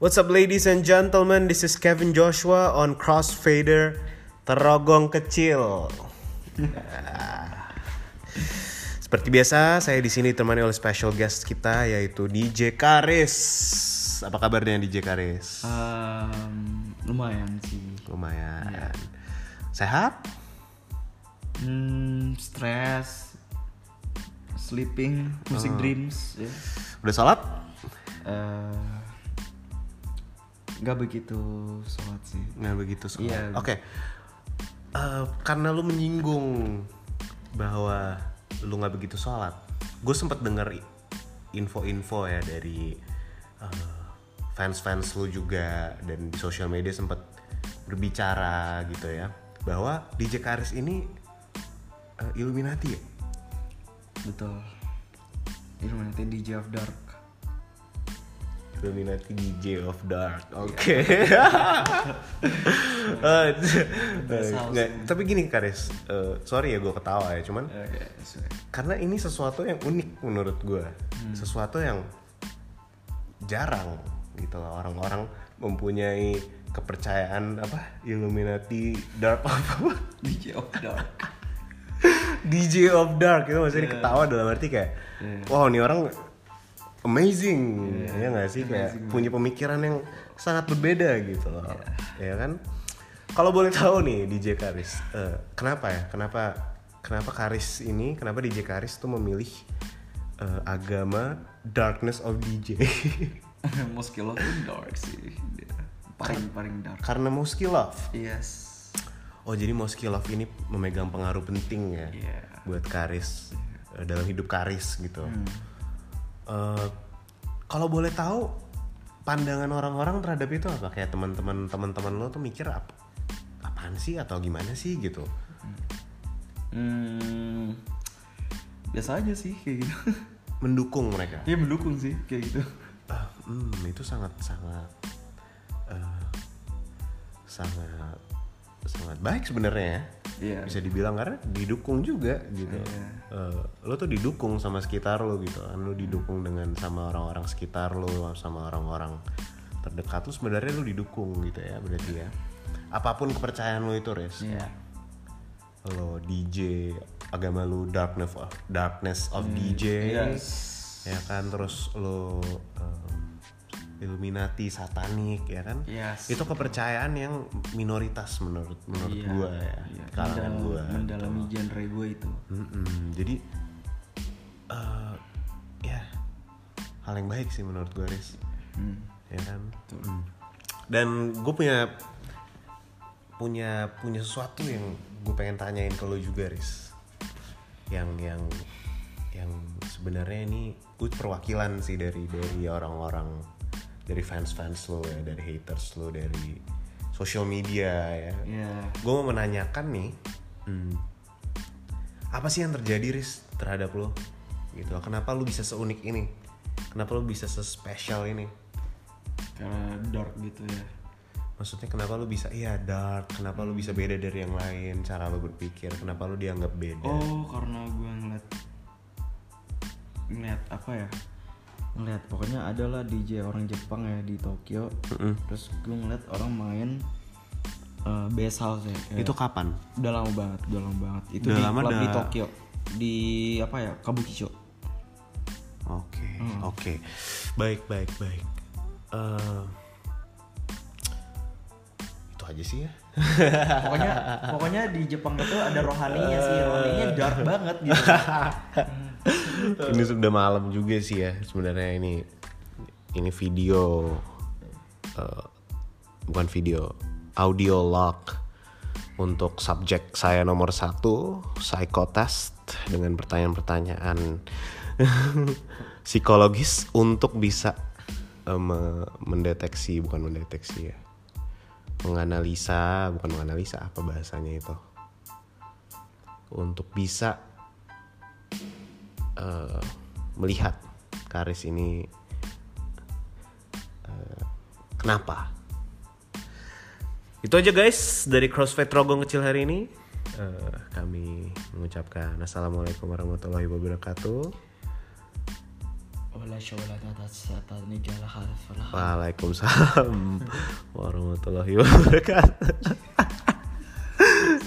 What's up ladies and gentlemen, this is Kevin Joshua on Crossfader Terogong Kecil. Seperti biasa, saya di sini ditemani oleh special guest kita yaitu DJ Karis. Apa kabarnya DJ Karis? Um, lumayan sih. Lumayan. Sehat? Hmm, stress, sleeping, music dreams. Ya. Udah sholat? Eh, nggak begitu sholat sih. Nggak begitu sholat. Iya. Oke. Eh, karena lu menyinggung bahwa lu nggak begitu sholat, gue sempet denger info-info ya dari eh, fans-fans lu juga dan di sosial media sempet berbicara gitu ya bahwa DJ Karis ini eh, Illuminati ya. Betul. Illuminati DJ of Dark. Illuminati DJ of Dark. Oke. Eh, nggak, tapi gini Karis, eh, sorry ya gue ketawa ya, cuman sesuai. karena ini sesuatu yang unik menurut gue, Hmm. sesuatu yang jarang gitu loh orang-orang mempunyai kepercayaan apa Illuminati Dark apa DJ of Dark. DJ of Dark itu maksudnya Iya. ketawa dalam arti kayak wow ini orang amazing ya nggak sih kayak punya pemikiran yang sangat berbeda gitu loh Iya. ya kan kalau boleh tahu nih DJ Karis eh, kenapa ya kenapa kenapa Karis ini kenapa DJ Karis tuh memilih eh, agama Darkness of DJ Moskilo tuh dark sih. Dia paling paling dark. karena Moski Love Yes. oh jadi Moski Love ini memegang pengaruh penting ya Iya. buat Karis eh, dalam hidup Karis gitu. Eh, kalau boleh tahu pandangan orang-orang terhadap itu apa? Kayak teman-teman teman-teman lo tuh mikir apa? Apaan sih atau gimana sih gitu? Hmm, biasa aja sih kayak gitu. Mendukung mereka. Iya mendukung sih kayak gitu. Ah, hmm, itu sangat sangat eh, sangat sangat baik sebenarnya ya. Iya. Bisa dibilang karena didukung juga gitu. Iya. Eh, lo tuh didukung sama sekitar lo gitu kan. Lo didukung dengan sama orang-orang sekitar lo, sama orang-orang terdekat lo sebenarnya lo didukung gitu ya berarti ya. Apa pun kepercayaan lo itu, Res. Iya. Lo DJ, agama lo darkness of darkness of DJ. Hmm, Yes. Ya kan terus lo em, Illuminati satanik ya kan. Yes. Itu kepercayaan yang minoritas menurut menurut Iya, gua ya. iya. Kalangan Mendal- gua. Mendalami genre gue itu. Mm-mm, jadi eh, ya hal yang baik sih menurut gue Riz Hmm. ya kan Mm. dan gue punya punya punya sesuatu yang gue pengen tanyain ke lo juga Riz yang yang yang sebenarnya ini gue perwakilan sih dari dari orang-orang dari fans-fans lo ya dari haters lo dari social media ya. Iya. gue mau menanyakan nih hmm, apa sih yang terjadi Riz terhadap lo? Gitu kenapa lu bisa seunik ini? Kenapa lu bisa sespesial ini? Karena dark gitu ya. maksudnya kenapa lu bisa iya dark. Kenapa lu bisa beda dari yang lain? Cara lu berpikir kenapa lu dianggap beda? Oh, karena gue ngeliat ngeliat apa ya? Ngeliat pokoknya ada lah DJ orang Jepang ya di Tokyo. Terus gue ngeliat orang main eh, bass house ya. kayak- itu kapan udah lama banget, udah lama banget. Itu Udah di lama club di dah- Tokyo. Di apa ya? Kabukicho. oke oke baik baik baik Eh, itu aja sih ya pokoknya pokoknya di Jepang itu ada rohaninya sih rohaninya dark banget gitu ini sudah malam juga sih ya sebenarnya ini. Ini video eh, bukan video audio log untuk subjek saya nomor satu psychotest dengan pertanyaan-pertanyaan psikologis untuk bisa me- mendeteksi bukan mendeteksi ya. Menganalisa bukan menganalisa apa bahasanya itu? Untuk bisa eh, melihat Karis ini eh, kenapa. Itu aja guys dari CrossFit Rogong kecil hari ini. Eh, kami mengucapkan assalamualaikum warahmatullahi wabarakatuh. Waalaikumsalam warahmatullahi wabarakatuh.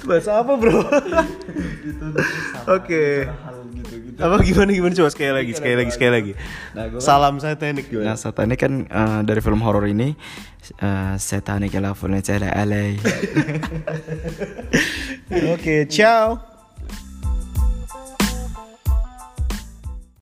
Bahasa apa bro? Oke. hal gitu gitu Apa gimana gimana coba sekali lagi sekali lagi sekali lagi. Nah, gua Salam satanik Nah, gimana? satanik kan eh, dari film horor ini uh, satanik ala fulani alai Oke, ciao.